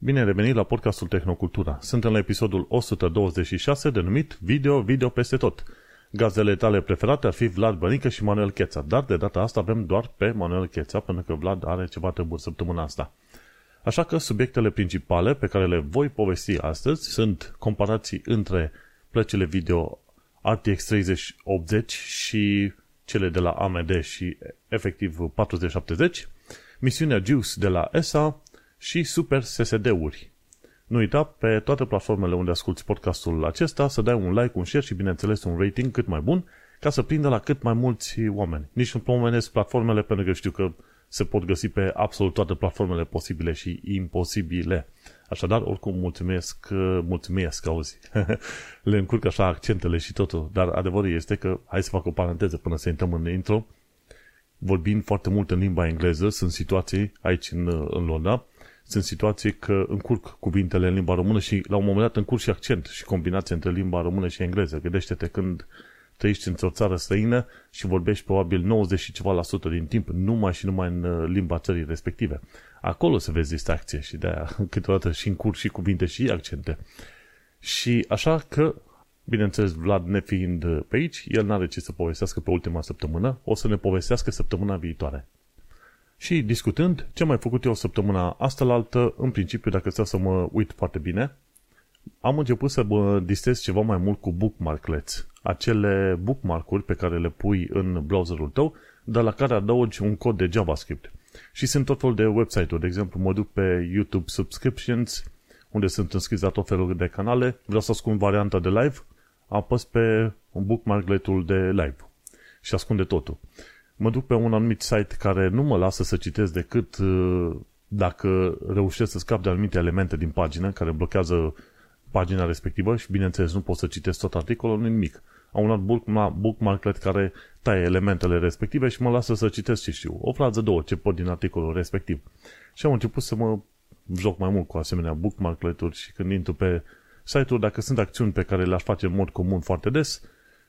Bine ai revenit la podcastul Tehnocultura. Suntem la episodul 126 denumit Video, video peste tot. Gazdele tale preferate ar fi Vlad Bănică și Manuel Cheța, dar de data asta avem doar pe Manuel Cheța, pentru că Vlad are ceva treburi săptămâna asta. Așa că subiectele principale pe care le voi povesti astăzi sunt comparații între plăcile video RTX 3080 și cele de la AMD și efectiv 4070, misiunea Juice de la ESA și Super SSD-uri. Nu uita pe toate platformele unde asculti podcastul acesta să dai un like, un share și bineînțeles un rating cât mai bun ca să prindă la cât mai mulți oameni. Nici nu pomenesc platformele pentru că știu că se pot găsi pe absolut toate platformele posibile și imposibile. Așadar, oricum, mulțumesc, mulțumesc, auzi. Le încurc așa accentele și totul, dar adevărul este că, hai să fac o paranteză până să intrăm în intro, vorbind foarte mult în limba engleză, sunt situații aici în, în Londra, sunt situații că încurc cuvintele în limba română și la un moment dat încurc și accent și combinație între limba română și engleză. Gândește-te când trăiești într-o țară străină și vorbești probabil 90 și ceva la sută din timp numai și numai în uh, limba țării respective. Acolo se vezi distracție și de-aia câteodată și încurc și cuvinte și accente. Și așa că, bineînțeles, Vlad nefiind uh, pe aici, el n-are ce să povestească pe ultima săptămână, o să ne povestească săptămâna viitoare. Și discutând ce am mai făcut eu săptămâna asta la altă, în principiu, dacă stau să mă uit foarte bine, am început să mă distrez ceva mai mult cu bookmarklets. Acele bookmark-uri pe care le pui în browserul tău, dar la care adaugi un cod de JavaScript. Și sunt tot felul de website-uri. De exemplu, mă duc pe YouTube Subscriptions, unde sunt înscris la tot felul de canale. Vreau să ascund varianta de live, apăs pe bookmarkletul de live și ascunde totul mă duc pe un anumit site care nu mă lasă să citesc decât uh, dacă reușesc să scap de anumite elemente din pagină care blochează pagina respectivă și bineînțeles nu pot să citesc tot articolul, nu nimic. Am un alt bookmarklet care taie elementele respective și mă lasă să citesc ce știu. O frază, două, ce pot din articolul respectiv. Și am început să mă joc mai mult cu asemenea bookmarklet-uri și când intru pe site-uri, dacă sunt acțiuni pe care le-aș face în mod comun foarte des,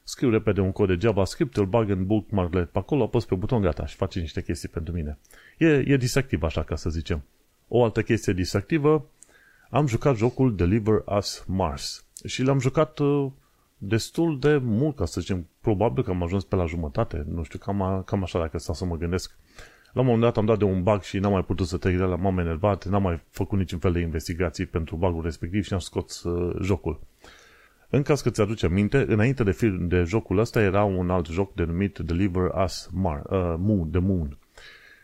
scriu repede un cod de JavaScript, îl bag în bookmarklet pe acolo, apăs pe buton, gata, și face niște chestii pentru mine. E, e distractiv așa, ca să zicem. O altă chestie distractivă, am jucat jocul Deliver Us Mars și l-am jucat uh, destul de mult, ca să zicem, probabil că am ajuns pe la jumătate, nu știu, cam, cam așa dacă stau să mă gândesc. La un moment dat am dat de un bug și n-am mai putut să trec de la m-am enervat, n-am mai făcut niciun fel de investigații pentru bugul respectiv și am scos uh, jocul. În caz că ți-aduce aminte, înainte de, film, de jocul ăsta era un alt joc denumit Deliver Us Mar, uh, Moon, The Moon.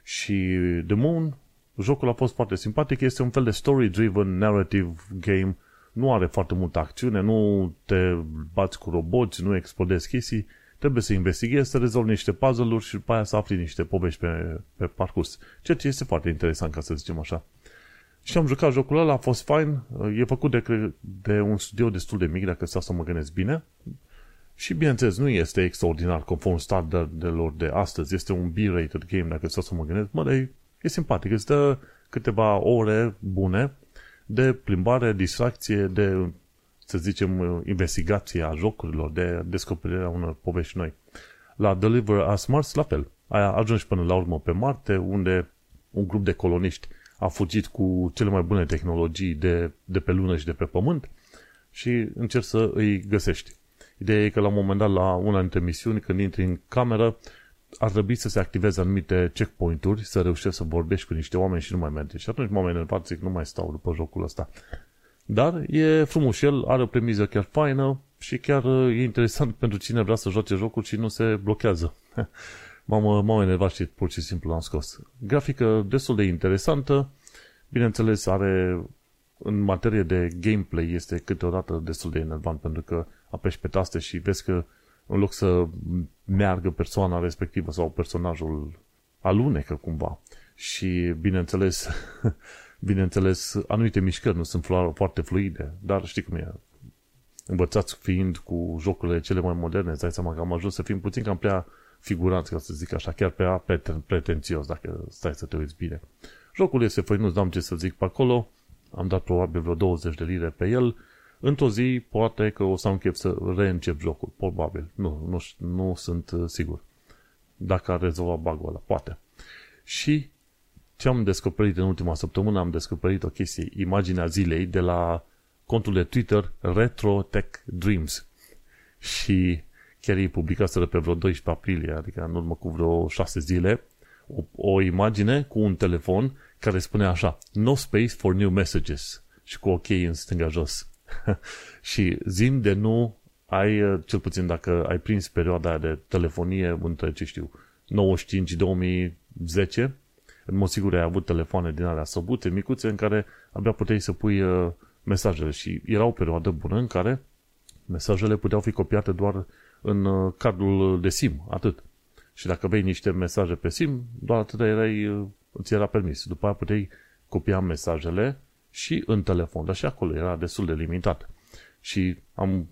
Și The Moon, jocul a fost foarte simpatic, este un fel de story-driven narrative game, nu are foarte multă acțiune, nu te bați cu roboți, nu explodezi chestii, trebuie să investighezi, să rezolvi niște puzzle-uri și după aia să afli niște povești pe, pe parcurs. Ceea ce este foarte interesant, ca să zicem așa. Și am jucat jocul ăla, a fost fain, e făcut de, de un studio destul de mic, dacă stau să mă gândesc bine. Și bineînțeles, nu este extraordinar conform standardelor de astăzi, este un B-rated game, dacă stau să mă gândesc, mă, dar e, e simpatic, îți dă câteva ore bune de plimbare, distracție, de, să zicem, investigație a jocurilor, de descoperirea unor povești noi. La Deliver Us Mars, la fel. Ai ajuns până la urmă pe Marte, unde un grup de coloniști a fugit cu cele mai bune tehnologii de, de pe lună și de pe pământ și încerci să îi găsești. Ideea e că la un moment dat, la una dintre misiuni, când intri în cameră, ar trebui să se activeze anumite checkpoint-uri, să reușești să vorbești cu niște oameni și nu mai merge. Și atunci oamenii în zic, nu mai stau după jocul ăsta. Dar e frumos el, are o premiză chiar faină și chiar e interesant pentru cine vrea să joace jocul și nu se blochează. m-am, m-am enervat și pur și simplu l-am scos. Grafică destul de interesantă, bineînțeles are în materie de gameplay este câteodată destul de enervant pentru că apeși pe taste și vezi că în loc să meargă persoana respectivă sau personajul alunecă cumva și bineînțeles bineînțeles anumite mișcări nu sunt foarte fluide, dar știi cum e învățați fiind cu jocurile cele mai moderne, îți dai seama că am ajuns să fim puțin cam prea figuranți, ca să zic așa, chiar pe preten, pretențios, dacă stai să te uiți bine. Jocul este făinuț, n-am ce să zic pe acolo, am dat probabil vreo 20 de lire pe el, într-o zi poate că o să am chef să reîncep jocul, probabil, nu, nu, nu sunt uh, sigur. Dacă ar rezolva bug ăla, poate. Și ce am descoperit în ultima săptămână? Am descoperit o chestie, imaginea zilei de la contul de Twitter Retro Tech Dreams. Și chiar ei publicaseră pe vreo 12 aprilie, adică în urmă cu vreo 6 zile, o, o imagine cu un telefon care spune așa, no space for new messages și cu ok în stânga jos. și zim de nu ai, cel puțin dacă ai prins perioada de telefonie între, ce știu, 95-2010, în mod sigur ai avut telefoane din alea săbute, micuțe, în care abia puteai să pui uh, mesajele și era o perioadă bună în care mesajele puteau fi copiate doar în uh, cardul de SIM, atât. Și dacă vei niște mesaje pe SIM, doar atât erai, uh, ți era permis. După aia puteai copia mesajele și în telefon, dar și acolo era destul de limitat. Și am,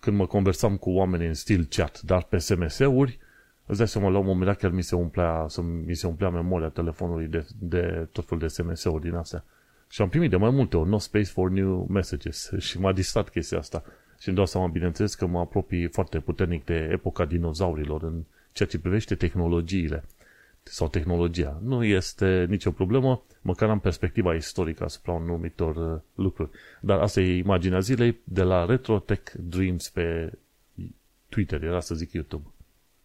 când mă conversam cu oameni în stil chat, dar pe SMS-uri, îți dai seama, la un moment dat chiar mi se umplea, mi se umplea memoria telefonului de, de tot felul de SMS-uri din astea. Și am primit de mai multe ori, no space for new messages. Și m-a distrat chestia asta. Și îmi dau seama, bineînțeles, că mă apropii foarte puternic de epoca dinozaurilor în ceea ce privește tehnologiile sau tehnologia. Nu este nicio problemă, măcar am perspectiva istorică asupra un numitor uh, lucruri. Dar asta e imaginea zilei de la Retro Tech Dreams pe Twitter, era să zic YouTube.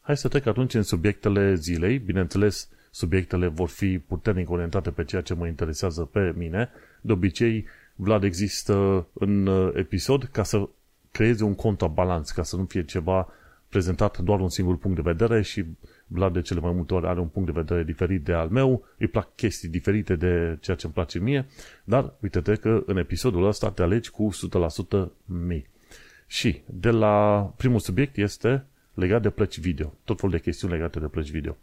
Hai să trec atunci în subiectele zilei. Bineînțeles, subiectele vor fi puternic orientate pe ceea ce mă interesează pe mine. De obicei, Vlad există în uh, episod ca să creeze un contrabalans, ca să nu fie ceva prezentat doar un singur punct de vedere și Vlad de cele mai multe ori are un punct de vedere diferit de al meu, îi plac chestii diferite de ceea ce îmi place mie, dar uite-te că în episodul ăsta te alegi cu 100% mii. Și de la primul subiect este legat de plăci video, tot felul de chestiuni legate de plăci video.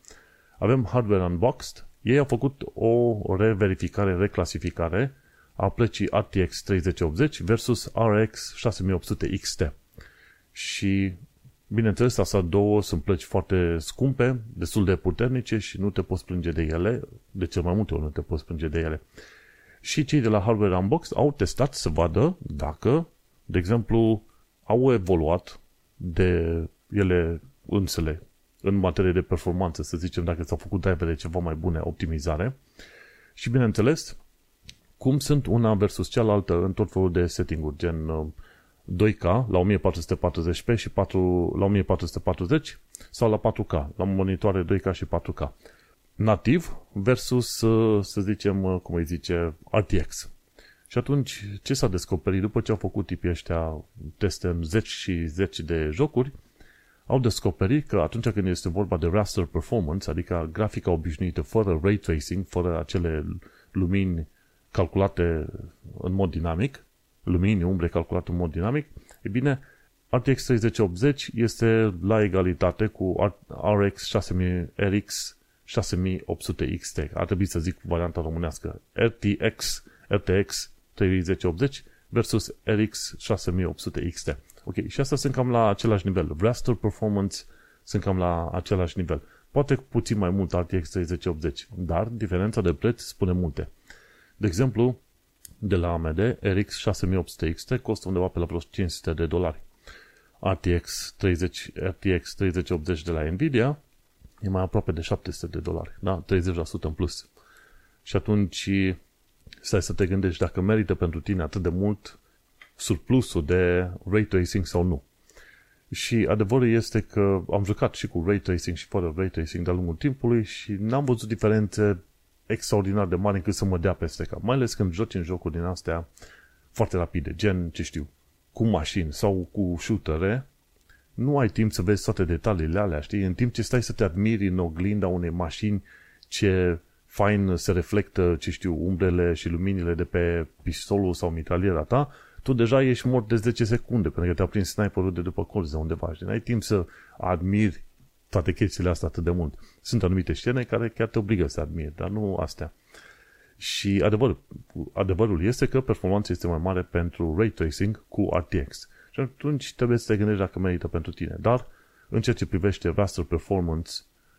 Avem Hardware Unboxed, ei au făcut o reverificare, reclasificare a plăcii RTX 3080 versus RX 6800 XT. Și Bineînțeles, astea două sunt plăci foarte scumpe, destul de puternice și nu te poți plânge de ele, de cel mai multe ori nu te poți plânge de ele. Și cei de la Hardware Unbox au testat să vadă dacă, de exemplu, au evoluat de ele însele în materie de performanță, să zicem, dacă s-au făcut drivere ceva mai bune, optimizare. Și, bineînțeles, cum sunt una versus cealaltă în tot felul de setting-uri, gen uh, 2K la 1440p și 4, la 1440 sau la 4K, la monitoare 2K și 4K. Nativ versus, uh, să zicem, uh, cum îi zice, RTX. Și atunci, ce s-a descoperit după ce au făcut tipii ăștia teste în zeci și zeci de jocuri, au descoperit că atunci când este vorba de raster performance, adică grafica obișnuită, fără ray tracing, fără acele lumini calculate în mod dinamic, lumini, umbre calculat în mod dinamic, e bine, RTX 3080 este la egalitate cu RX 6000, RX 6800 XT. Ar trebui să zic varianta românească. RTX, RTX 3080 versus RX 6800 XT. Ok, și asta sunt cam la același nivel. Raster Performance sunt cam la același nivel. Poate puțin mai mult RTX 3080, dar diferența de preț spune multe. De exemplu, de la AMD, RX 6800 XT costă undeva pe la vreo 500 de dolari. RTX, 30, RTX 3080 de la Nvidia e mai aproape de 700 de dolari. Da? 30% în plus. Și atunci stai să te gândești dacă merită pentru tine atât de mult surplusul de ray tracing sau nu. Și adevărul este că am jucat și cu ray tracing și fără ray tracing de-a lungul timpului și n-am văzut diferențe extraordinar de mare încât să mă dea peste cap. Mai ales când joci în jocuri din astea foarte rapide, gen, ce știu, cu mașini sau cu shootere, nu ai timp să vezi toate detaliile alea, știi? În timp ce stai să te admiri în oglinda unei mașini ce fain se reflectă, ce știu, umbrele și luminile de pe pistolul sau mitraliera ta, tu deja ești mort de 10 secunde, pentru că te-a prins sniperul de după colț de undeva, știi? N-ai timp să admiri toate chestiile astea atât de mult. Sunt anumite scene care chiar te obligă să admiri, dar nu astea. Și adevărul, adevărul este că performanța este mai mare pentru ray tracing cu RTX. Și atunci trebuie să te gândești dacă merită pentru tine. Dar, în ceea ce privește raster performance,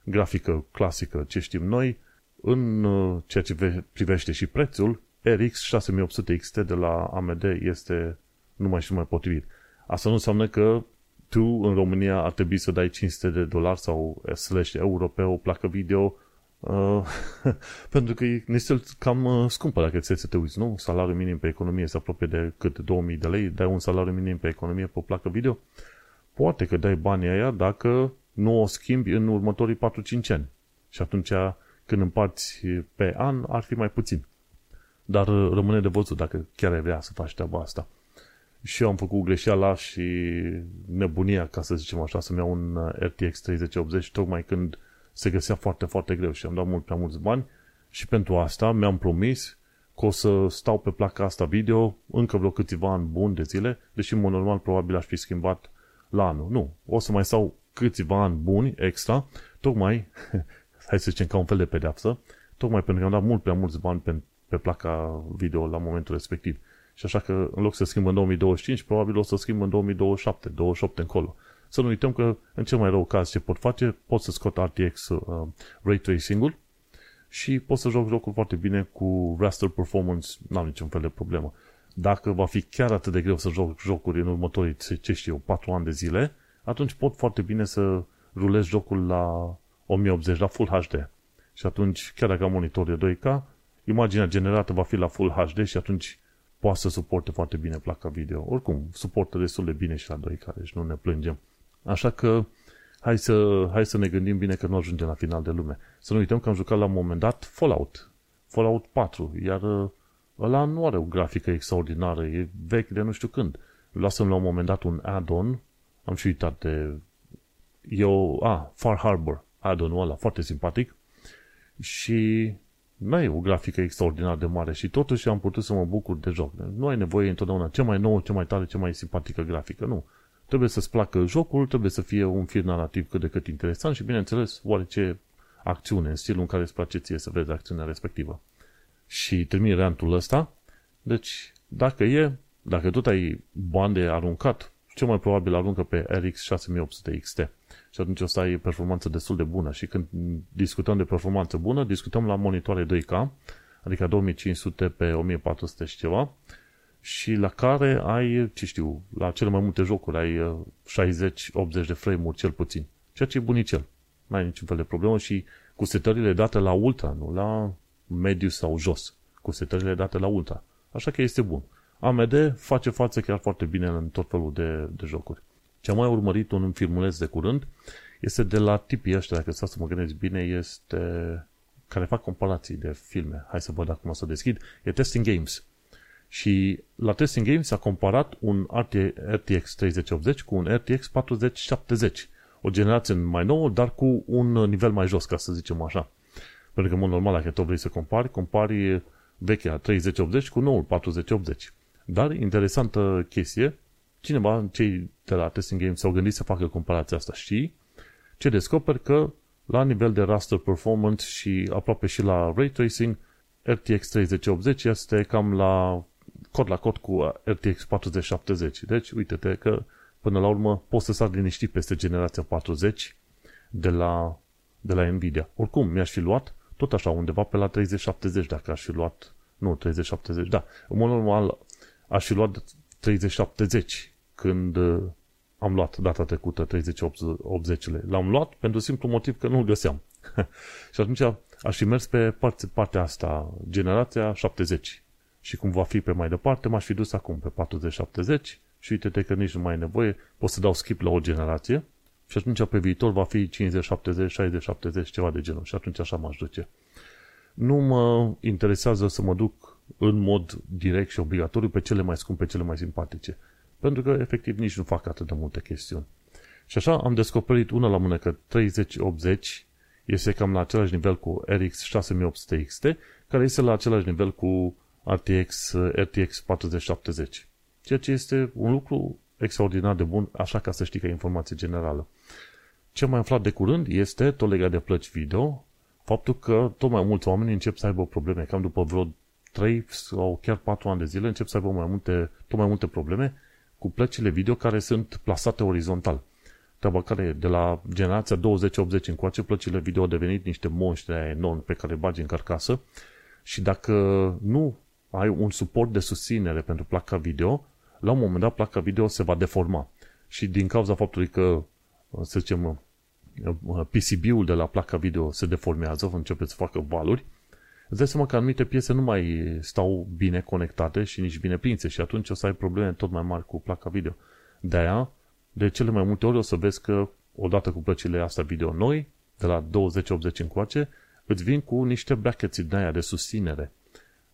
grafică clasică, ce știm noi, în uh, ceea ce privește și prețul, RX 6800 XT de la AMD este numai și mai potrivit. Asta nu înseamnă că tu în România ar trebui să dai 500 de dolari sau slash euro pe o placă video Uh, pentru că ne este cam uh, scumpă dacă ți să te uiți, nu? Salariul minim pe economie se apropie de cât? 2000 de lei, dai un salariu minim pe economie pe o placă video? Poate că dai banii aia dacă nu o schimbi în următorii 4-5 ani. Și atunci când împarți pe an, ar fi mai puțin. Dar uh, rămâne de văzut dacă chiar ai vrea să faci treaba asta. Și eu am făcut greșeala și nebunia, ca să zicem așa, să-mi iau un uh, RTX 3080 tocmai când se găsea foarte, foarte greu și am dat mult prea mulți bani și pentru asta mi-am promis că o să stau pe placa asta video încă vreo câțiva ani buni de zile, deși în mod normal probabil aș fi schimbat la anul. Nu, o să mai stau câțiva ani buni extra, tocmai, hai să zicem ca un fel de pedeapsă, tocmai pentru că am dat mult prea mulți bani pe, pe placa video la momentul respectiv. Și așa că în loc să schimb în 2025, probabil o să schimb în 2027, 28 încolo. Să nu uităm că în cel mai rău caz ce pot face, pot să scot RTX uh, Ray Tracing-ul și pot să joc jocul foarte bine cu raster performance, n-am niciun fel de problemă. Dacă va fi chiar atât de greu să joc jocuri în următorii, ce știu eu, 4 ani de zile, atunci pot foarte bine să rulez jocul la 1080, la Full HD. Și atunci, chiar dacă am monitor de 2K, imaginea generată va fi la Full HD și atunci poate să suporte foarte bine placa video. Oricum, suportă destul de bine și la 2K, deci nu ne plângem. Așa că hai să, hai să ne gândim bine că nu ajungem la final de lume. Să nu uităm că am jucat la un moment dat Fallout. Fallout 4, iar uh, ăla nu are o grafică extraordinară, e vechi de nu știu când. Lasăm la un moment dat un add-on, am și uitat de... Eu, a, Far Harbor, add-on-ul ăla, foarte simpatic. Și nu ai o grafică extraordinar de mare și totuși am putut să mă bucur de joc. Nu ai nevoie întotdeauna cea mai nouă, cea mai tare, cea mai simpatică grafică, nu. Trebuie să-ți placă jocul, trebuie să fie un fir narrativ cât de cât interesant și, bineînțeles, oarece acțiune, în stilul în care îți place ție să vezi acțiunea respectivă. Și termin rantul ăsta. Deci, dacă e, dacă tot ai bani de aruncat, cel mai probabil aruncă pe RX 6800 XT. Și atunci o să ai performanță destul de bună. Și când discutăm de performanță bună, discutăm la monitoare 2K, adică 2500 pe 1400 și ceva, și la care ai, ce știu, la cele mai multe jocuri ai 60-80 uh, de frame-uri cel puțin. Ceea ce e bunicel. N-ai niciun fel de problemă și cu setările date la ultra, nu la mediu sau jos. Cu setările date la ultra. Așa că este bun. AMD face față chiar foarte bine în tot felul de, de jocuri. Ce am mai urmărit un filmuleț de curând este de la tipii ăștia, dacă stau să mă gândesc bine, este care fac comparații de filme. Hai să văd acum să deschid. E Testing Games. Și la Testing Games s-a comparat un RTX 3080 cu un RTX 4070. O generație mai nouă, dar cu un nivel mai jos, ca să zicem așa. Pentru că, în mod normal, dacă tot vrei să compari, compari vechea 3080 cu noul 4080. Dar, interesantă chestie, cineva, cei de la Testing Games s-au gândit să facă comparația asta și ce descoperi că la nivel de raster performance și aproape și la ray tracing, RTX 3080 este cam la cod la cod cu RTX 4070. Deci, uite-te că până la urmă poți să sar liniștit peste generația 40 de la, de la Nvidia. Oricum, mi-aș fi luat tot așa undeva pe la 3070 dacă aș fi luat, nu 3070, da, în mod normal aș fi luat 3070 când uh, am luat data trecută 3080-le. L-am luat pentru simplu motiv că nu-l găseam. și atunci aș fi mers pe parte, partea asta, generația 70. Și cum va fi pe mai departe, m-aș fi dus acum pe 40-70 și uite-te că nici nu mai e nevoie, pot să dau skip la o generație și atunci pe viitor va fi 50, 70, 60, 70, ceva de genul și atunci așa m-aș duce. Nu mă interesează să mă duc în mod direct și obligatoriu pe cele mai scumpe, cele mai simpatice. Pentru că, efectiv, nici nu fac atât de multe chestiuni. Și așa am descoperit una la mână că 3080 este cam la același nivel cu RX 6800 XT, care este la același nivel cu RTX, RTX 4070. Ceea ce este un lucru extraordinar de bun, așa ca să știi că e informație generală. Ce mai aflat de curând este, tot legat de plăci video, faptul că tot mai mulți oameni încep să aibă probleme, cam după vreo 3 sau chiar 4 ani de zile încep să aibă mai multe, tot mai multe probleme cu plăcile video care sunt plasate orizontal. Treaba care de la generația 20-80 încoace, plăcile video au devenit niște monștri enormi pe care bagi în carcasă și dacă nu ai un suport de susținere pentru placa video, la un moment dat placa video se va deforma. Și din cauza faptului că, să zicem, PCB-ul de la placa video se deformează, începe să facă valuri, îți dai seama că anumite piese nu mai stau bine conectate și nici bine prinse și atunci o să ai probleme tot mai mari cu placa video. De-aia, de cele mai multe ori o să vezi că odată cu plăcile astea video noi, de la 2080 încoace, îți vin cu niște brackets din aia de susținere.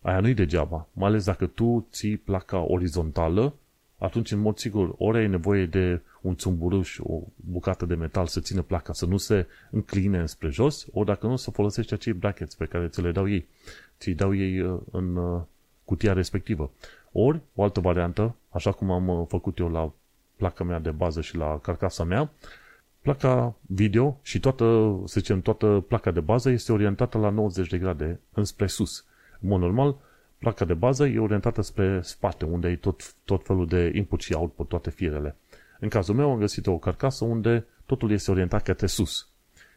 Aia nu-i degeaba, mai ales dacă tu ții placa orizontală, atunci în mod sigur ori ai nevoie de un țumburuș, o bucată de metal să țină placa să nu se încline spre jos, ori dacă nu să folosești acei brackets pe care ți le dau ei. Ți dau ei uh, în uh, cutia respectivă. Ori, o altă variantă, așa cum am uh, făcut eu la placa mea de bază și la carcasa mea, placa video și toată, să zicem, toată placa de bază este orientată la 90 de grade înspre sus. În mod normal, placa de bază e orientată spre spate, unde ai tot, tot felul de input și output, toate firele. În cazul meu am găsit o carcasă unde totul este orientat către sus.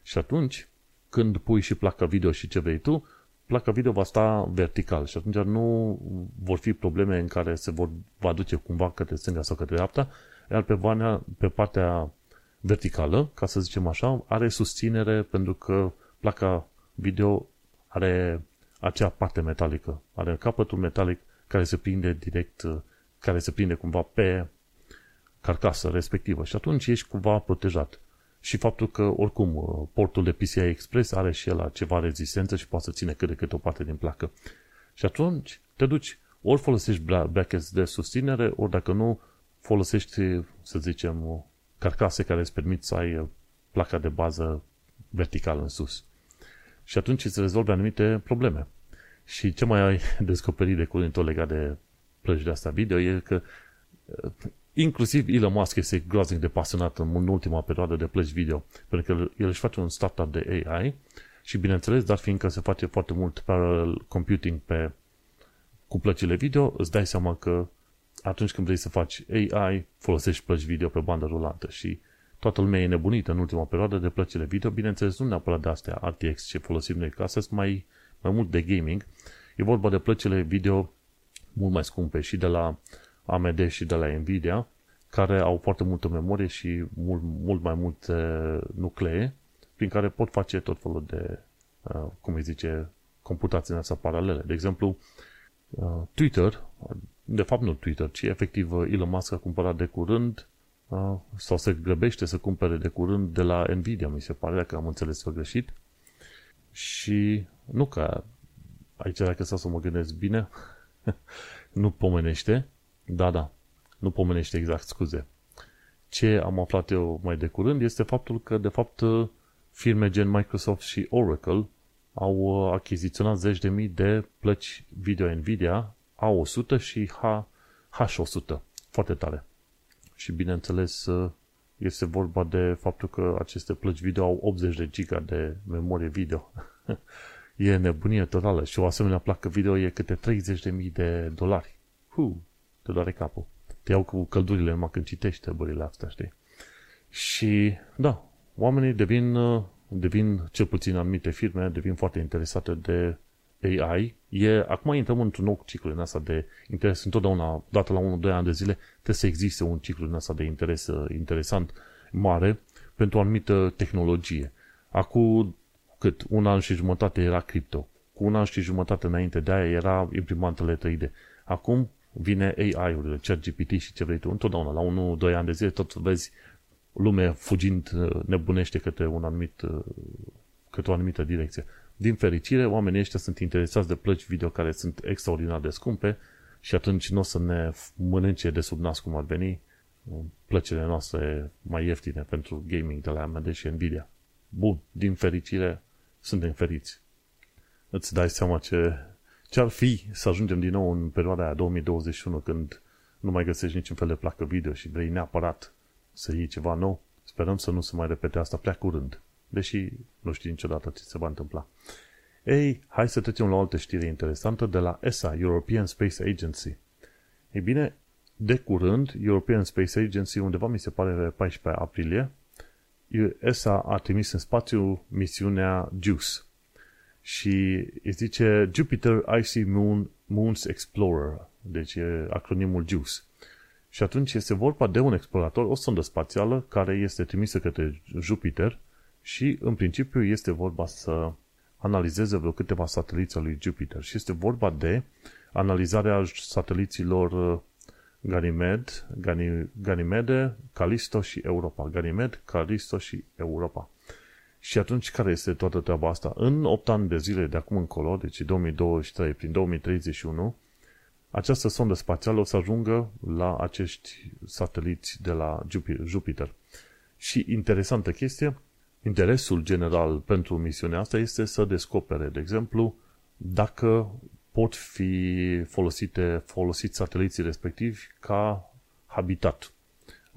Și atunci, când pui și placa video și ce vrei tu, placa video va sta vertical și atunci nu vor fi probleme în care se vor, va duce cumva către stânga sau către dreapta, iar pe, vanea, pe partea verticală, ca să zicem așa, are susținere pentru că placa video are acea parte metalică, are capătul metalic care se prinde direct, care se prinde cumva pe carcasă respectivă și atunci ești cumva protejat. Și faptul că, oricum, portul de PCI Express are și el ceva rezistență și poate să ține cât de cât o parte din placă. Și atunci te duci, ori folosești brackets de susținere, ori dacă nu, folosești, să zicem, carcase care îți permit să ai placa de bază vertical în sus. Și atunci îți rezolvi anumite probleme. Și ce mai ai descoperit de curând tot legat de plăci de asta video e că inclusiv Elon Musk este groaznic de pasionat în ultima perioadă de plăci video, pentru că el își face un startup de AI și bineînțeles, dar fiindcă se face foarte mult parallel computing pe cu plăcile video, îți dai seama că atunci când vrei să faci AI, folosești plăci video pe bandă rulantă și toată lumea e nebunită în ultima perioadă de plăcile video, bineînțeles nu neapărat de astea RTX ce folosim noi, că astea sunt mai, mai mult de gaming. E vorba de plăcile video mult mai scumpe și de la AMD și de la Nvidia, care au foarte multă memorie și mult, mult mai multe nuclee, prin care pot face tot felul de, uh, cum îi zice, computații în paralele. De exemplu, uh, Twitter, de fapt nu Twitter, ci efectiv uh, Elon Musk a cumpărat de curând sau se grăbește să cumpere de curând de la Nvidia, mi se pare, dacă am înțeles eu greșit. Și nu că aici dacă să mă gândesc bine, nu pomenește, da, da, nu pomenește exact, scuze. Ce am aflat eu mai de curând este faptul că, de fapt, firme gen Microsoft și Oracle au achiziționat zeci de mii de plăci video Nvidia A100 și H, H100. Foarte tare. Și bineînțeles, este vorba de faptul că aceste plăci video au 80 de giga de memorie video. e nebunie totală și o asemenea placă video e câte 30.000 de dolari. Huh te doare capul. Te iau cu căldurile numai când citești treburile astea, știi? Și, da, oamenii devin, uh, devin, cel puțin anumite firme, devin foarte interesate de AI. E, acum intrăm într-un nou ciclu în asta de interes. Întotdeauna, dată la 1-2 ani de zile, trebuie să existe un ciclu în asta de interes uh, interesant, mare, pentru o anumită tehnologie. Acum, cât? Un an și jumătate era cripto. Cu un an și jumătate înainte de aia era imprimantele 3D. Acum vine AI-urile, ChatGPT și ce vrei tu, întotdeauna, la 1-2 ani de zile, tot vezi lume fugind uh, nebunește către, un anumit, uh, către o anumită direcție. Din fericire, oamenii ăștia sunt interesați de plăci video care sunt extraordinar de scumpe și atunci nu o să ne mănânce de sub nas cum ar veni uh, plăcile noastre mai ieftine pentru gaming de la AMD și Nvidia. Bun, din fericire, suntem feriți. Îți dai seama ce ce ar fi să ajungem din nou în perioada aia 2021 când nu mai găsești niciun fel de placă video și vrei neapărat să iei ceva nou? Sperăm să nu se mai repete asta prea curând, deși nu știi niciodată ce se va întâmpla. Ei, hai să trecem la o altă știre interesantă de la ESA, European Space Agency. Ei bine, de curând, European Space Agency, undeva mi se pare pe 14 aprilie, ESA a trimis în spațiu misiunea JUICE, și îi zice Jupiter Icy Moon, Moons Explorer, deci e acronimul JUICE. Și atunci este vorba de un explorator, o sondă spațială care este trimisă către Jupiter și în principiu este vorba să analizeze vreo câteva sateliți al lui Jupiter și este vorba de analizarea sateliților uh, Ganymed, Ganymede, Calisto și Europa. Ganymed, Calisto și Europa. Și atunci, care este toată treaba asta? În 8 ani de zile de acum încolo, deci 2023, prin 2031, această sondă spațială o să ajungă la acești sateliți de la Jupiter. Și interesantă chestie, interesul general pentru misiunea asta este să descopere, de exemplu, dacă pot fi folosite, folosiți sateliții respectivi ca habitat.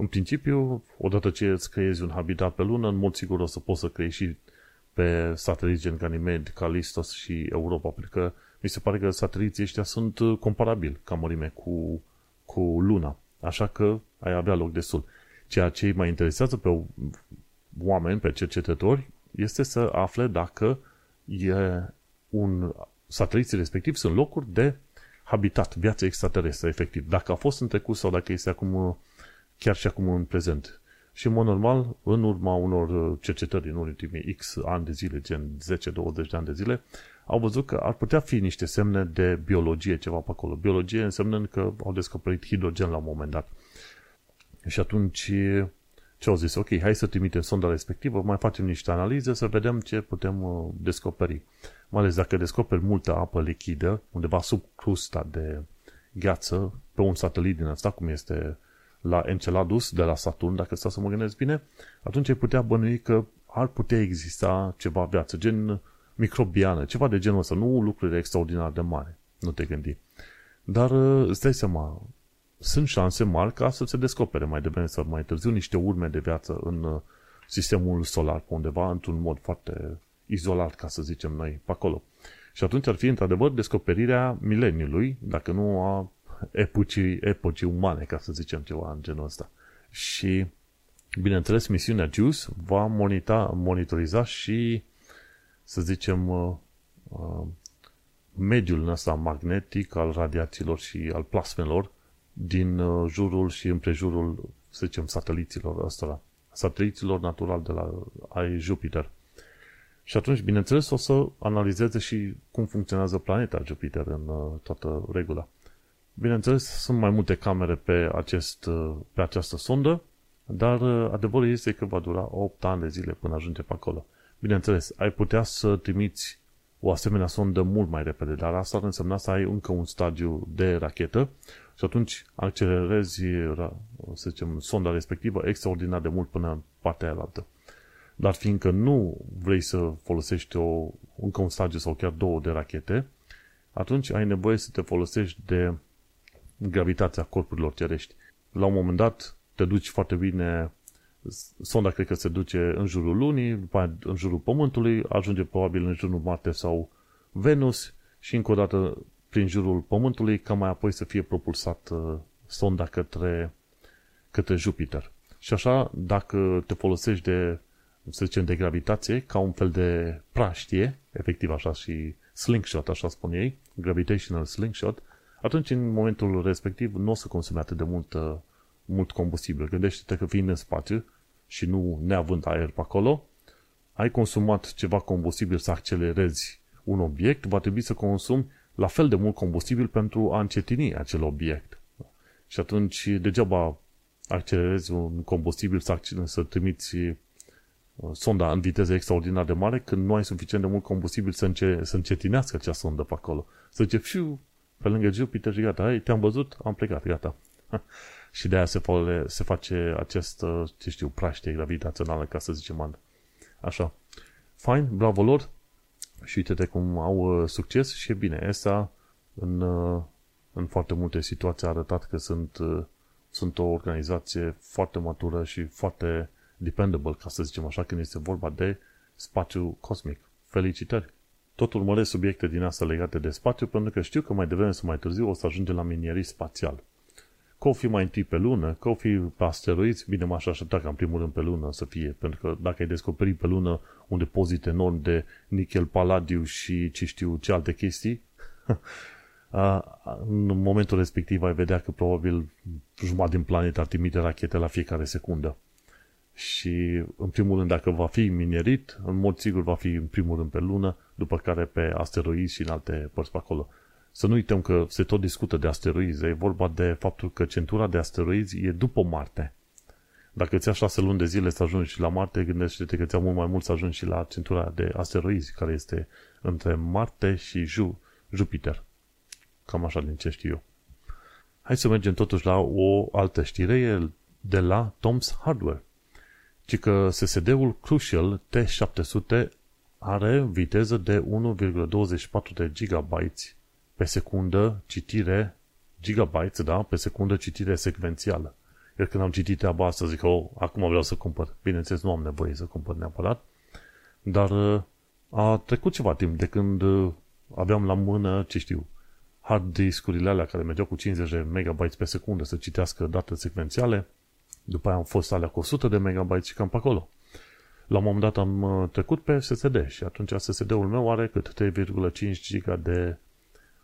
În principiu, odată ce îți creezi un habitat pe lună, în mod sigur o să poți să creezi și pe sateliți gen Ganymede, Callistos și Europa, pentru că mi se pare că sateliții ăștia sunt comparabili ca mărime cu, cu Luna. Așa că ai avea loc destul. Ceea ce îi mai interesează pe oameni, pe cercetători, este să afle dacă e un sateliții respectiv sunt locuri de habitat, viață extraterestră, efectiv. Dacă a fost în trecut sau dacă este acum, chiar și acum în prezent. Și, în mod normal, în urma unor cercetări în ultimii X ani de zile, gen 10-20 de ani de zile, au văzut că ar putea fi niște semne de biologie ceva pe acolo. Biologie însemnând că au descoperit hidrogen la un moment dat. Și atunci ce au zis? Ok, hai să trimitem sonda respectivă, mai facem niște analize să vedem ce putem uh, descoperi. Mai ales dacă descoperi multă apă lichidă, undeva sub crusta de gheață, pe un satelit din asta, cum este la Enceladus de la Saturn, dacă stau să mă gândesc bine, atunci ai putea bănui că ar putea exista ceva viață, gen microbiană, ceva de genul ăsta, nu lucruri extraordinar de mari, nu te gândi. Dar uh, îți dai seama, sunt șanse mari ca să se descopere mai devreme sau mai târziu niște urme de viață în uh, sistemul solar pe undeva, într-un mod foarte izolat, ca să zicem noi, pe acolo. Și atunci ar fi, într-adevăr, descoperirea mileniului, dacă nu a epocii, epocii umane, ca să zicem ceva în genul ăsta. Și, bineînțeles, misiunea JUICE va monita, monitoriza și, să zicem, uh, uh, mediul ăsta magnetic al radiațiilor și al plasmelor din uh, jurul și împrejurul, să zicem, sateliților ăstora, sateliților natural de la ai Jupiter. Și atunci, bineînțeles, o să analizeze și cum funcționează planeta Jupiter în uh, toată regula. Bineînțeles, sunt mai multe camere pe, acest, uh, pe această sondă, dar adevărul este că va dura 8 ani de zile până ajunge pe acolo. Bineînțeles, ai putea să trimiți o asemenea sondă mult mai repede, dar asta ar însemna să ai încă un stadiu de rachetă și atunci accelerezi, să zicem, sonda respectivă extraordinar de mult până în partea aia altă. Dar fiindcă nu vrei să folosești o, încă un stadiu sau chiar două de rachete, atunci ai nevoie să te folosești de gravitația corpurilor cerești. La un moment dat te duci foarte bine, sonda cred că se duce în jurul lunii, după aia în jurul Pământului, ajunge probabil în jurul Marte sau Venus și încă o dată prin jurul Pământului, ca mai apoi să fie propulsat uh, sonda către, către Jupiter. Și așa, dacă te folosești de, să zicem, de gravitație, ca un fel de praștie, efectiv așa și slingshot, așa spun ei, gravitational slingshot, atunci în momentul respectiv nu o să consumi atât de mult, uh, mult combustibil. Gândește-te că fiind în spațiu și nu neavând aer pe acolo, ai consumat ceva combustibil să accelerezi un obiect, va trebui să consumi la fel de mult combustibil pentru a încetini acel obiect. Și atunci degeaba accelerezi un combustibil să, să trimiți uh, sonda în viteză extraordinar de mare când nu ai suficient de mult combustibil să, înce- să încetinească acea sondă pe acolo. Să zice, fiu, pe lângă Jupiter și gata, hai, te-am văzut, am plecat, gata. și de aia se, fole, se face acest, uh, ce știu, praștie gravitațională, ca să zicem așa. Fine, bravo lor, și uite-te cum au uh, succes și e bine. ESA în, uh, în foarte multe situații a arătat că sunt, uh, sunt o organizație foarte matură și foarte dependable, ca să zicem așa, când este vorba de spațiu cosmic. Felicitări! Tot urmăresc subiecte din asta legate de spațiu, pentru că știu că mai devreme sau mai târziu o să ajungem la minierii spațial. Că o fi mai întâi pe lună, că o fi pe asteroizi, bine m-aș aștepta ca în primul rând pe lună să fie, pentru că dacă ai descoperit pe lună un depozit enorm de nichel, paladiu și ce știu ce alte chestii, în momentul respectiv ai vedea că probabil jumătate din planetă ar trimite rachete la fiecare secundă. Și, în primul rând, dacă va fi minerit, în mod sigur va fi, în primul rând, pe lună, după care pe asteroizi și în alte părți pe acolo. Să nu uităm că se tot discută de asteroizi. E vorba de faptul că centura de asteroizi e după Marte. Dacă îți ia șase luni de zile să ajungi la Marte, gândește-te că ți-a mult mai mult să ajungi și la centura de asteroizi, care este între Marte și Ju- Jupiter. Cam așa din ce știu eu. Hai să mergem totuși la o altă știre de la Tom's Hardware. Ci că SSD-ul Crucial T700 are viteză de 1,24 de GB pe secundă citire gigabytes, da, pe secundă citire secvențială. Iar când am citit treaba asta, zic, oh, acum vreau să cumpăr. Bineînțeles, nu am nevoie să cumpăr neapărat, dar uh, a trecut ceva timp de când uh, aveam la mână, ce știu, hard discurile alea care mergeau cu 50 de MB pe secundă să citească date secvențiale, după aia am fost alea cu 100 de MB și cam pe acolo. La un moment dat am uh, trecut pe SSD și atunci SSD-ul meu are cât 3,5 GB de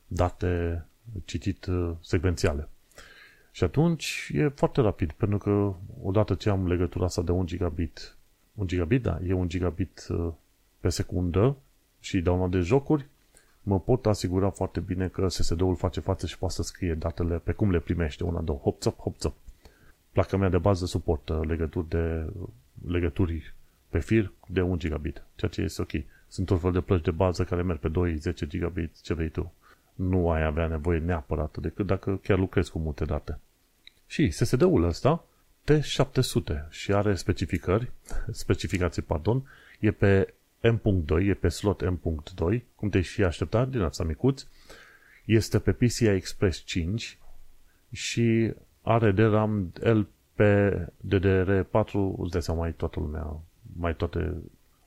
date citit uh, secvențiale. Și atunci e foarte rapid, pentru că odată ce am legătura asta de 1 gigabit, 1 gigabit, da, e 1 gigabit uh, pe secundă și download de jocuri, mă pot asigura foarte bine că SSD-ul face față și poate să scrie datele pe cum le primește, una, două, hop, hop, hop, hop. Placa mea de bază suportă legături, de, legături pe fir de 1 gigabit, ceea ce este ok. Sunt tot fel de plăci de bază care merg pe 2, 10 gigabit, ce vrei tu nu ai avea nevoie neapărat decât dacă chiar lucrezi cu multe date. Și SSD-ul ăsta, T700 și are specificări, specificații, pardon, e pe M.2, e pe slot M.2, cum te-ai și așteptat din asta micuț, este pe PCI Express 5 și are DRAM LPDDR4, îți dai seama, mai toată lumea, mai toate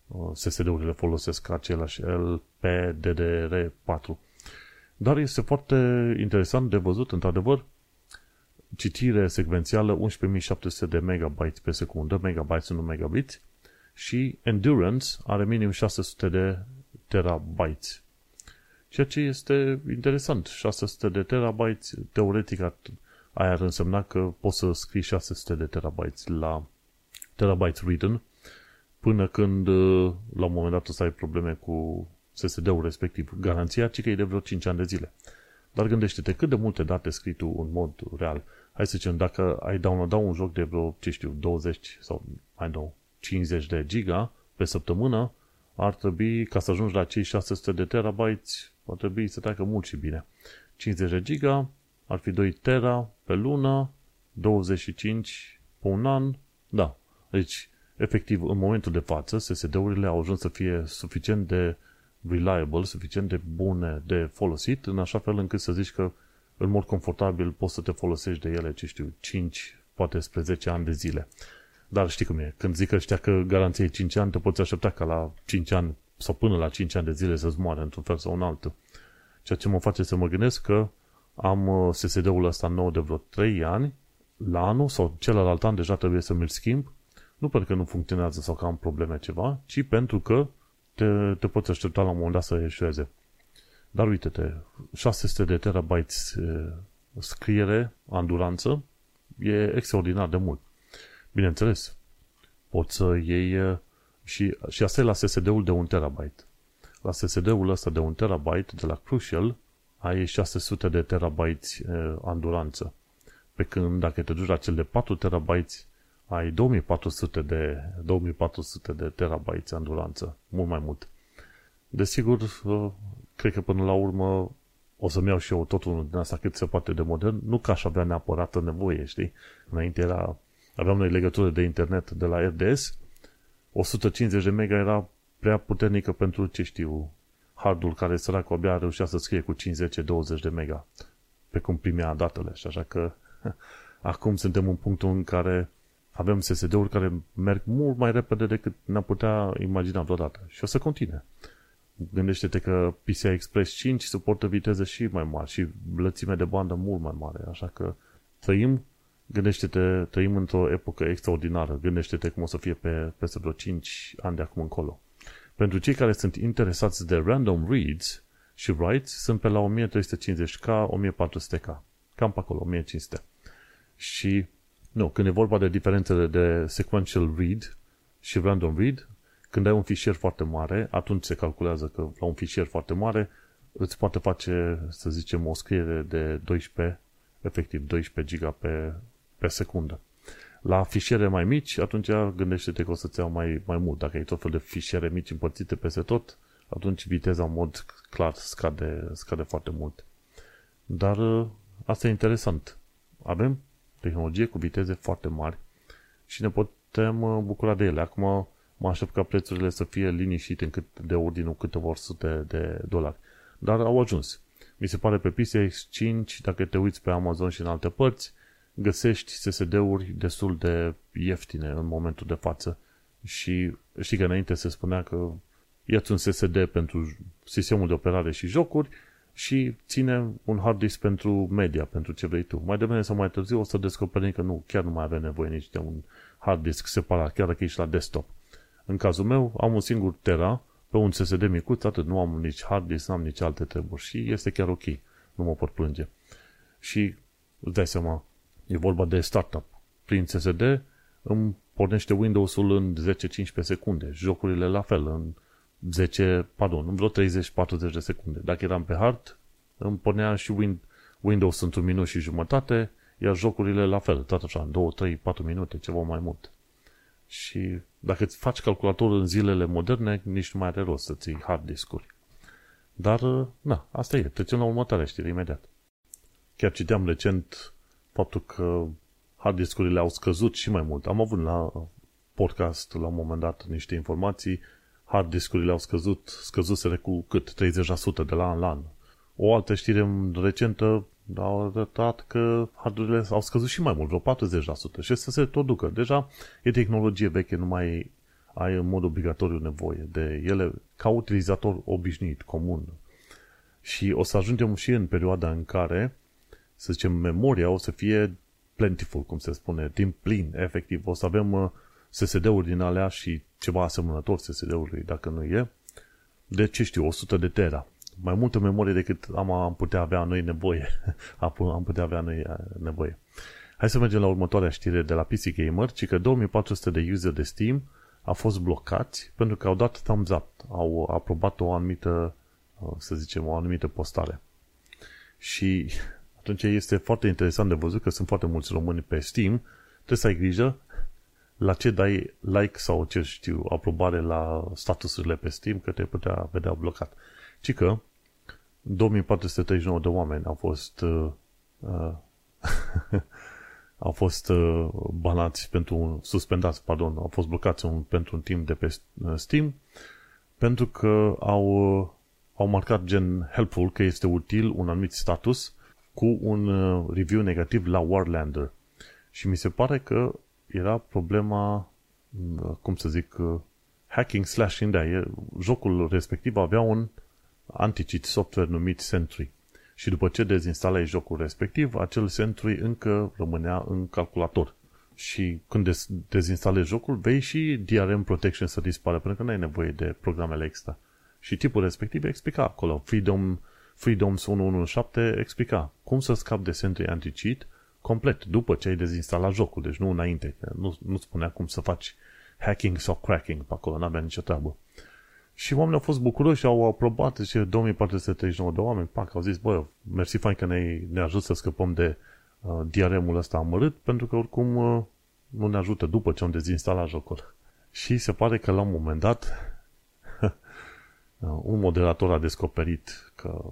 uh, SSD-urile folosesc același LPDDR4 dar este foarte interesant de văzut, într-adevăr, citire secvențială 11.700 de megabytes pe secundă, megabytes nu megabits, și endurance are minim 600 de terabytes. Ceea ce este interesant. 600 de terabytes, teoretic aia ar însemna că poți să scrii 600 de terabytes la terabytes written până când la un moment dat o să ai probleme cu SSD-ul respectiv. Garanția ci că e de vreo 5 ani de zile. Dar gândește-te cât de multe date scrii tu în mod real. Hai să zicem, dacă ai downloada un joc de vreo, ce știu, 20 sau mai nou, 50 de giga pe săptămână, ar trebui, ca să ajungi la cei 600 de terabytes, ar trebui să treacă mult și bine. 50 de giga ar fi 2 tera pe lună, 25 pe un an, da. Deci, efectiv, în momentul de față, SSD-urile au ajuns să fie suficient de reliable, suficient de bune de folosit, în așa fel încât să zici că în mod confortabil poți să te folosești de ele, ce știu, 5, poate spre 10 ani de zile. Dar știi cum e, când zic ăștia că garanție e 5 ani, te poți aștepta ca la 5 ani sau până la 5 ani de zile să-ți moare într-un fel sau un altul. Ceea ce mă face să mă gândesc că am uh, SSD-ul ăsta nou de vreo 3 ani, la anul sau celălalt an deja trebuie să mi-l schimb, nu pentru că nu funcționează sau că am probleme ceva, ci pentru că te, te poți aștepta la un moment dat să eșueze. Dar uite-te, 600 de terabytes scriere, anduranță, e extraordinar de mult. Bineînțeles, poți să iei și, și asta e la SSD-ul de 1 terabyte. La SSD-ul ăsta de 1 terabyte de la Crucial ai 600 de terabytes anduranță. Pe când dacă te duci la cel de 4 terabytes, ai 2400 de, 2400 de terabytes anduranță, mult mai mult. Desigur, uh, cred că până la urmă o să-mi iau și eu tot unul din asta cât se poate de modern, nu că aș avea neapărat nevoie, știi? Înainte era, aveam noi legătură de internet de la RDS, 150 de mega era prea puternică pentru, ce știu, hardul care săracul abia reușea să scrie cu 50-20 de mega pe cum primea datele și așa că acum suntem în punctul în care avem SSD-uri care merg mult mai repede decât ne-am putea imagina vreodată. Și o să continue. Gândește-te că PCI Express 5 suportă viteze și mai mari și lățime de bandă mult mai mare. Așa că trăim, gândește-te, trăim într-o epocă extraordinară. Gândește-te cum o să fie pe, peste vreo 5 ani de acum încolo. Pentru cei care sunt interesați de random reads și writes, sunt pe la 1350K, 1400K. Cam pe acolo, 1500. Și Nu, când e vorba de diferențele de sequential read și random read, când ai un fișier foarte mare, atunci se calculează că la un fișier foarte mare îți poate face, să zicem, o scriere de 12, efectiv 12 giga pe, pe secundă. La fișiere mai mici, atunci gândește-te că o să-ți iau mai, mai mult. Dacă ai tot fel de fișiere mici împărțite peste tot, atunci viteza în mod clar scade, scade foarte mult. Dar ă, asta e interesant. Avem tehnologie cu viteze foarte mari și ne putem ă, bucura de ele. Acum mă aștept ca prețurile să fie liniștite în cât de ordinul câteva sute de dolari. Dar au ajuns. Mi se pare pe PCX 5, dacă te uiți pe Amazon și în alte părți, găsești SSD-uri destul de ieftine în momentul de față și știi că înainte se spunea că iați un SSD pentru sistemul de operare și jocuri și ține un hard disk pentru media, pentru ce vrei tu. Mai devreme sau mai târziu o să descoperim că nu, chiar nu mai avem nevoie nici de un hard disk separat, chiar dacă ești la desktop. În cazul meu, am un singur Tera pe un SSD micuț, atât, nu am nici hard disk, nu am nici alte treburi și este chiar ok. Nu mă pot plânge. Și îți dai seama, e vorba de startup. Prin SSD îmi pornește Windows-ul în 10-15 secunde, jocurile la fel, în 10, pardon, în vreo 30-40 de secunde. Dacă eram pe hard, îmi pornea și Windows într-un minut și jumătate, iar jocurile la fel, tot așa, 2, 3, 4 minute, ceva mai mult. Și dacă îți faci calculatorul în zilele moderne, nici nu mai are rost să-ți iei hard discuri. Dar, na, asta e. Trecem la următoarea știre imediat. Chiar citeam recent faptul că hard discurile au scăzut și mai mult. Am avut la podcast la un moment dat niște informații hard discurile au scăzut, scăzuseră cu cât? 30% de la an la an. O altă știre recentă a arătat că hardurile au scăzut și mai mult, vreo 40% și să se tot ducă. Deja e tehnologie veche, nu mai ai în mod obligatoriu nevoie de ele ca utilizator obișnuit, comun. Și o să ajungem și în perioada în care, să zicem, memoria o să fie plentiful, cum se spune, din plin, efectiv. O să avem uh, SSD-uri din alea și ceva asemănător SSD-ului, dacă nu e, de ce știu, 100 de tera. Mai multă memorie decât am, am putea avea noi nevoie. am putea avea noi uh, nevoie. Hai să mergem la următoarea știre de la PC Gamer, ci că 2400 de user de Steam au fost blocați pentru că au dat thumbs up, au aprobat o anumită, uh, să zicem, o anumită postare. Și atunci este foarte interesant de văzut că sunt foarte mulți români pe Steam, trebuie să ai grijă la ce dai like sau ce știu, aprobare la statusurile pe Steam, că te putea vedea blocat. Ci că 2439 de oameni au fost uh, uh, au fost uh, banați pentru un, suspendați, pardon, au fost blocați un, pentru un timp de pe uh, Steam pentru că au, uh, au marcat gen helpful, că este util un anumit status cu un uh, review negativ la Warlander. Și mi se pare că era problema, cum să zic, hacking slash da, jocul respectiv avea un anti-cheat software numit Sentry. Și după ce dezinstalai jocul respectiv, acel Sentry încă rămânea în calculator. Și când dez- dezinstalezi jocul, vei și DRM Protection să dispară, pentru că nu ai nevoie de programele extra. Și tipul respectiv explica acolo. Freedom, Freedoms 117 explica cum să scapi de Sentry anti-cheat complet, după ce ai dezinstalat jocul, deci nu înainte. Nu, nu spunea cum să faci hacking sau cracking pe acolo, n-avea nicio treabă. Și oamenii au fost bucuroși și au aprobat, și 2439 de oameni, pac, au zis, bă, mersi fain că ne, ne ajută să scăpăm de uh, diaremul ăsta amărât, pentru că oricum uh, nu ne ajută după ce am dezinstalat jocul. Și se pare că la un moment dat un moderator a descoperit că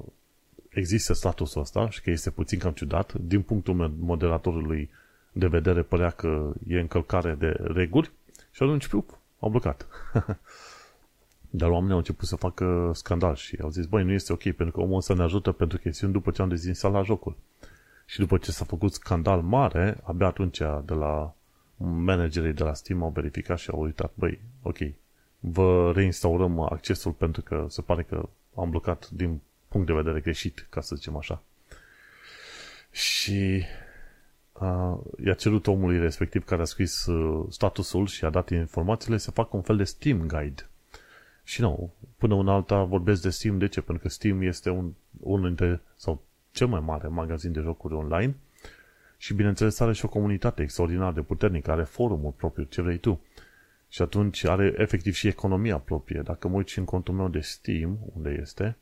există statusul ăsta și că este puțin cam ciudat, din punctul moderatorului de vedere părea că e încălcare de reguli și atunci, pup, au blocat. Dar oamenii au început să facă scandal și au zis, băi, nu este ok, pentru că omul ăsta ne ajută pentru chestiuni după ce am dezinstalat jocul. Și după ce s-a făcut scandal mare, abia atunci de la managerii de la Steam au verificat și au uitat, băi, ok, vă reinstaurăm accesul pentru că se pare că am blocat din punct de vedere greșit, ca să zicem așa. Și uh, i-a cerut omului respectiv care a scris uh, statusul și a dat informațiile să facă un fel de Steam Guide. Și nu, până una alta vorbesc de Steam. De ce? Pentru că Steam este un, unul dintre, sau cel mai mare magazin de jocuri online Și bineînțeles are și o comunitate extraordinar de puternică, are forumul propriu, ce vrei tu. Și atunci are efectiv și economia proprie. Dacă mă uit și în contul meu de Steam, unde este,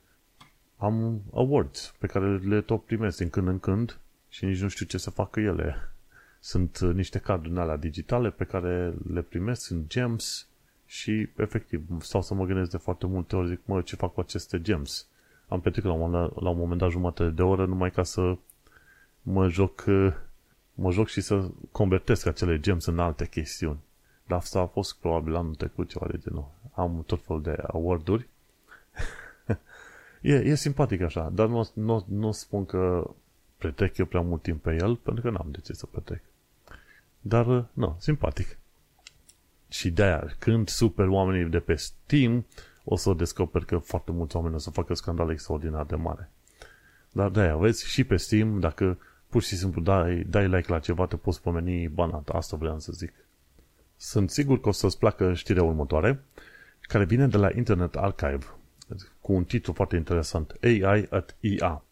am awards pe care le tot primesc din când în când și nici nu știu ce să facă ele. Sunt niște carduri alea digitale pe care le primesc, sunt gems și efectiv stau să mă gândesc de foarte multe ori, zic, mă, ce fac cu aceste gems? Am petrecut la un, la un moment dat jumătate de oră numai ca să mă joc, mă joc și să convertesc acele gems în alte chestiuni. Dar asta a fost probabil anul trecut ceva de genul. Am tot fel de award-uri. e, e simpatic așa, dar nu, nu, nu spun că petrec eu prea mult timp pe el, pentru că n-am de ce să petrec. Dar, nu, simpatic. Și de-aia, când super oamenii de pe Steam, o să descoper că foarte mulți oameni o să facă scandal extraordinar de mare. Dar de-aia, vezi, și pe Steam, dacă pur și simplu dai, dai like la ceva, te poți pomeni banat. Asta vreau să zic. Sunt sigur că o să-ți placă știrea următoare, care vine de la Internet Archive, cu un titlu foarte interesant, AI at IA.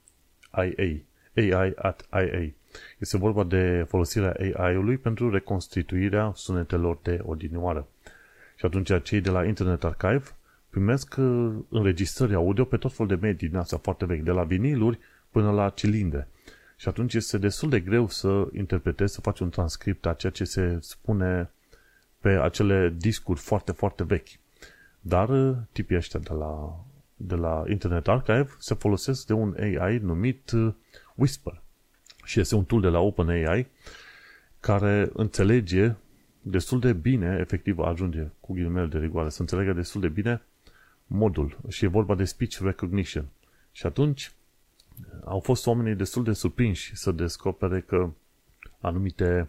IA. AI at IA. Este vorba de folosirea AI-ului pentru reconstituirea sunetelor de odinioară. Și atunci cei de la Internet Archive primesc uh, înregistrări audio pe tot fel de medii din astea foarte vechi, de la viniluri până la cilindre. Și atunci este destul de greu să interpretezi, să faci un transcript a ceea ce se spune pe acele discuri foarte, foarte vechi. Dar uh, tipii ăștia de la, de la Internet Archive se folosesc de un AI numit uh, Whisper. Și este un tool de la OpenAI care înțelege destul de bine, efectiv ajunge cu ghilimele de rigoare, să înțeleagă destul de bine modul. Și e vorba de speech recognition. Și atunci au fost oamenii destul de surprinși să descopere că anumite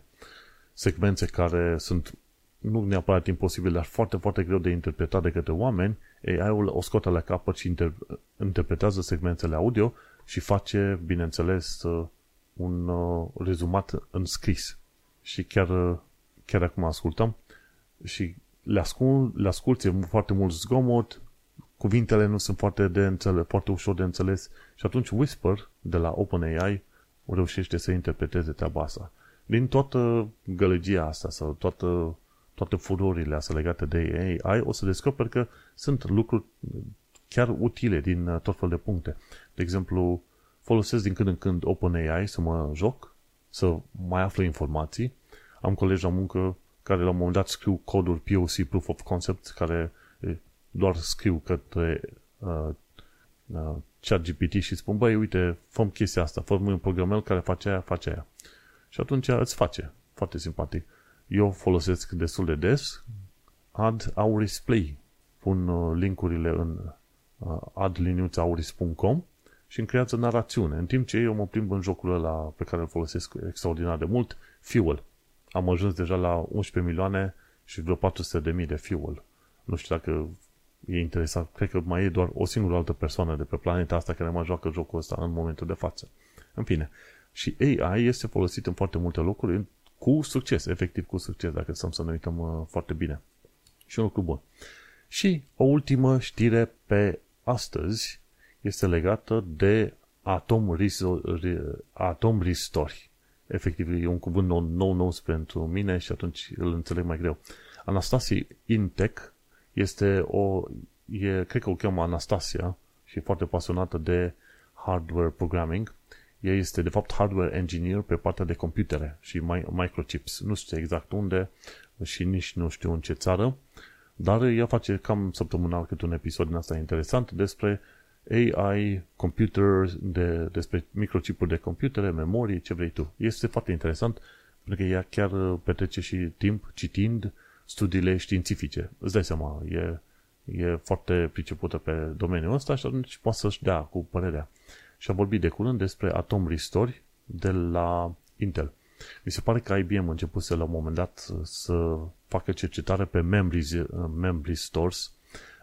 secvențe care sunt nu neapărat imposibil, dar foarte, foarte greu de interpretat de către oameni, AI-ul o scoate la capăt și inter- interpretează secvențele audio și face, bineînțeles, uh, un uh, rezumat în scris. Și chiar, uh, chiar acum ascultăm și le, ascult, le asculti foarte mult zgomot, cuvintele nu sunt foarte, de înțeles, foarte ușor de înțeles și atunci Whisper de la OpenAI reușește să interpreteze treaba asta. Din toată gălăgia asta sau toată, toate furorile astea legate de AI, o să descoperi că sunt lucruri chiar utile din uh, tot fel de puncte. De exemplu, folosesc din când în când OpenAI să mă joc, să mai aflu informații. Am colegi la muncă care la un moment dat scriu coduri POC, Proof of Concept, care doar scriu către uh, uh, ChatGPT și spun, băi, uite, făm chestia asta, fă un programel care face aia, face aia. Și atunci îți face. Foarte simpatic. Eu folosesc destul de des add auris play. Pun uh, linkurile în uh, adliniuțauris.com și îmi creează narațiune. În timp ce eu mă plimb în jocul ăla pe care îl folosesc extraordinar de mult, Fuel. Am ajuns deja la 11 milioane și vreo 400 de mii de Fuel. Nu știu dacă e interesant. Cred că mai e doar o singură altă persoană de pe planeta asta care mai joacă jocul ăsta în momentul de față. În fine. Și AI este folosit în foarte multe locuri cu succes, efectiv cu succes, dacă stăm să ne uităm uh, foarte bine. Și un lucru bun. Și o ultimă știre pe astăzi este legată de Atom, Atom Restore. Efectiv, e un cuvânt nou, nou, nou pentru mine și atunci îl înțeleg mai greu. Anastasia Intec este o, e, cred că o cheamă Anastasia și e foarte pasionată de hardware programming. Ea este, de fapt, hardware engineer pe partea de computere și microchips. Nu știu exact unde și nici nu știu în ce țară, dar ea face cam săptămânal cât un episod din asta interesant despre AI, computer, de, despre microchipuri de computere, memorie, ce vrei tu. Este foarte interesant pentru că ea chiar petrece și timp citind studiile științifice. Îți dai seama, e, e foarte pricepută pe domeniul ăsta și atunci poate să-și dea cu părerea. Și a vorbit de curând despre Atom Restore de la Intel. Mi se pare că IBM a început să la un moment dat să facă cercetare pe memory, memory stores.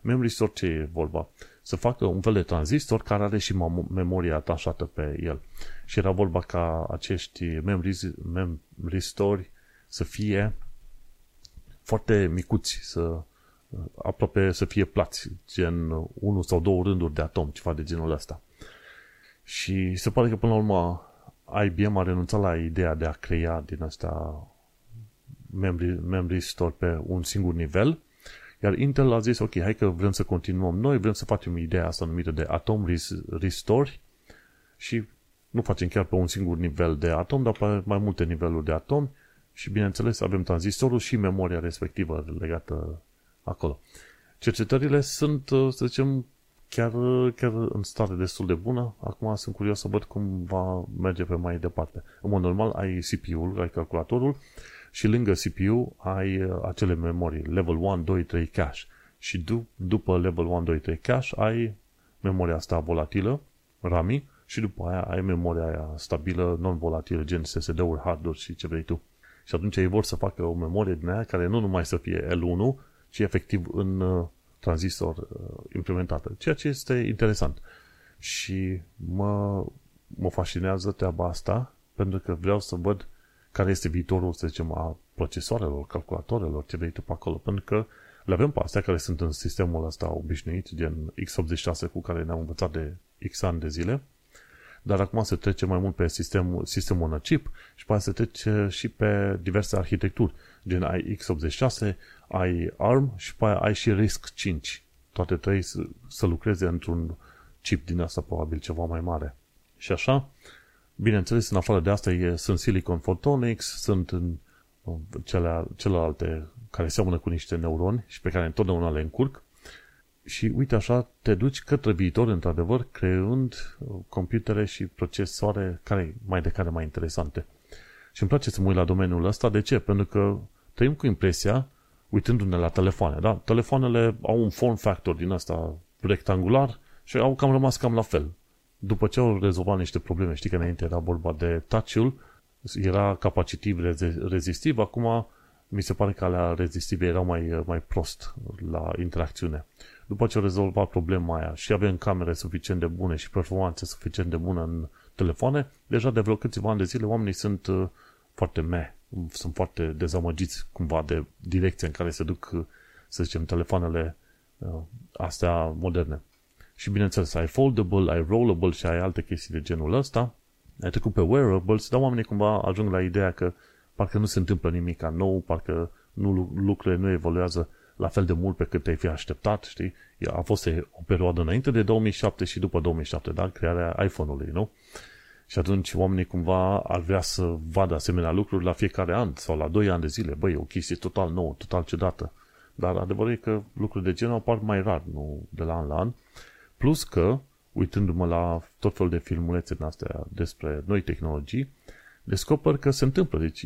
Memory store ce e vorba? Să facă un fel de tranzistor care are și memoria atașată pe el. Și era vorba ca acești memory, memory store să fie foarte micuți, să aproape să fie plați, gen unul sau două rânduri de atom, ceva de genul ăsta. Și se pare că până la urmă IBM a renunțat la ideea de a crea din asta memory, memory store pe un singur nivel, iar Intel a zis, ok, hai că vrem să continuăm noi, vrem să facem ideea asta numită de Atom Restore și nu facem chiar pe un singur nivel de atom, dar pe mai multe niveluri de atom și, bineînțeles, avem tranzistorul și memoria respectivă legată acolo. Cercetările sunt, să zicem, chiar, chiar în stare destul de bună. Acum sunt curios să văd cum va merge pe mai departe. În mod normal ai CPU-ul, ai calculatorul și lângă CPU ai uh, acele memorii, level 1, 2, 3 cache. Și dup- după level 1, 2, 3 cache ai memoria asta volatilă, RAMI, și după aia ai memoria aia stabilă, non-volatilă, gen SSD-uri, hard și ce vrei tu. Și atunci ei vor să facă o memorie din aia care nu numai să fie L1, ci efectiv în uh, tranzistor uh, implementată. Ceea ce este interesant. Și mă, mă fascinează treaba asta pentru că vreau să văd care este viitorul, să zicem, a procesoarelor, calculatorelor, ce vrei tu pe acolo. Pentru că le avem pe astea care sunt în sistemul ăsta obișnuit, gen x86 cu care ne-am învățat de x ani de zile, dar acum se trece mai mult pe sistemul, sistemul on chip și poate se trece și pe diverse arhitecturi, gen ai x86, ai ARM și pe aia ai și RISC 5. Toate trei să, să lucreze într-un chip din asta probabil ceva mai mare. Și așa, bineînțeles, în afară de asta e, sunt Silicon Photonics, sunt în cele, celelalte care seamănă cu niște neuroni și pe care întotdeauna le încurc și uite așa te duci către viitor, într-adevăr, creând uh, computere și procesoare care mai de care mai interesante. Și îmi place să mă uit la domeniul ăsta. De ce? Pentru că trăim cu impresia, uitându-ne la telefoane, da? Telefoanele au un form factor din ăsta rectangular și au cam rămas cam la fel. După ce au rezolvat niște probleme, știi că înainte era vorba de touch-ul, era capacitiv rezistiv, acum mi se pare că alea rezistive erau mai, mai prost la interacțiune. După ce au rezolvat problema aia și avem camere suficient de bune și performanțe suficient de bună în telefoane, deja de vreo câțiva ani de zile oamenii sunt uh, foarte me, sunt foarte dezamăgiți cumva de direcția în care se duc, uh, să zicem, telefoanele uh, astea moderne. Și bineînțeles, ai foldable, ai rollable și ai alte chestii de genul ăsta, ai trecut pe wearables, dar oamenii cumva ajung la ideea că parcă nu se întâmplă nimic nou, parcă nu, lucrurile nu evoluează la fel de mult pe cât te-ai fi așteptat, știi? A fost o perioadă înainte de 2007 și după 2007, da? Crearea iPhone-ului, nu? Și atunci oamenii cumva ar vrea să vadă asemenea lucruri la fiecare an sau la 2 ani de zile. Băi, o chestie total nouă, total ciudată. Dar adevărul e că lucruri de genul apar mai rar, nu de la an la an. Plus că, uitându-mă la tot felul de filmulețe din astea despre noi tehnologii, descoper că se întâmplă. Deci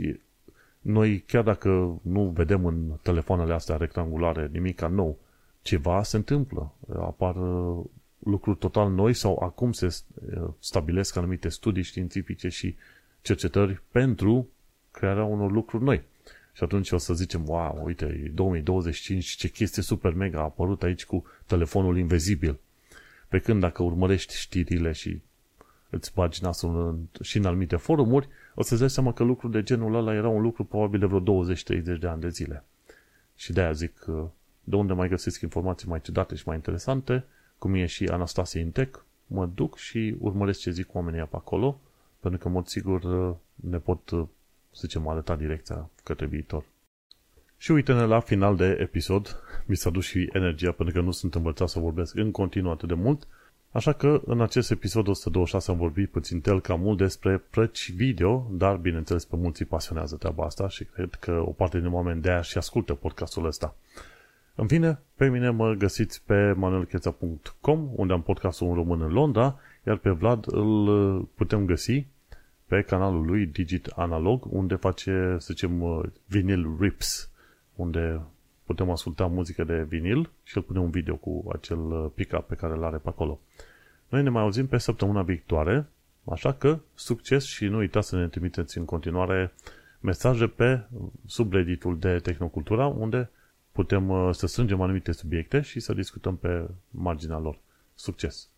noi, chiar dacă nu vedem în telefoanele astea rectangulare nimic nou, ceva se întâmplă. Apar uh, lucruri total noi sau acum se uh, stabilesc anumite studii științifice și cercetări pentru crearea unor lucruri noi. Și atunci o să zicem, wow, uite, 2025, ce chestie super mega a apărut aici cu telefonul invizibil. Pe când dacă urmărești știrile și îți bagi nasul în, și în anumite forumuri, o să-ți dai seama că lucrul de genul ăla era un lucru probabil de vreo 20-30 de ani de zile. Și de-aia zic, de unde mai găsesc informații mai ciudate și mai interesante, cum e și Anastasia Intec, mă duc și urmăresc ce zic oamenii pe acolo, pentru că, în mod sigur, ne pot, să zicem, arăta direcția către viitor. Și uite-ne la final de episod, mi s-a dus și energia, pentru că nu sunt învățat să vorbesc în continuu atât de mult, Așa că în acest episod 126 am vorbit puțin tel cam mult despre plăci video, dar bineînțeles pe mulți îi pasionează treaba asta și cred că o parte din oameni de aia și ascultă podcastul ăsta. În fine, pe mine mă găsiți pe manuelcheța.com, unde am podcastul în român în Londra, iar pe Vlad îl putem găsi pe canalul lui Digit Analog, unde face, să zicem, vinil rips, unde putem asculta muzică de vinil și el pune un video cu acel pick-up pe care îl are pe acolo. Noi ne mai auzim pe săptămâna viitoare, așa că succes și nu uitați să ne trimiteți în continuare mesaje pe subredditul de Tehnocultura, unde putem uh, să strângem anumite subiecte și să discutăm pe marginea lor. Succes!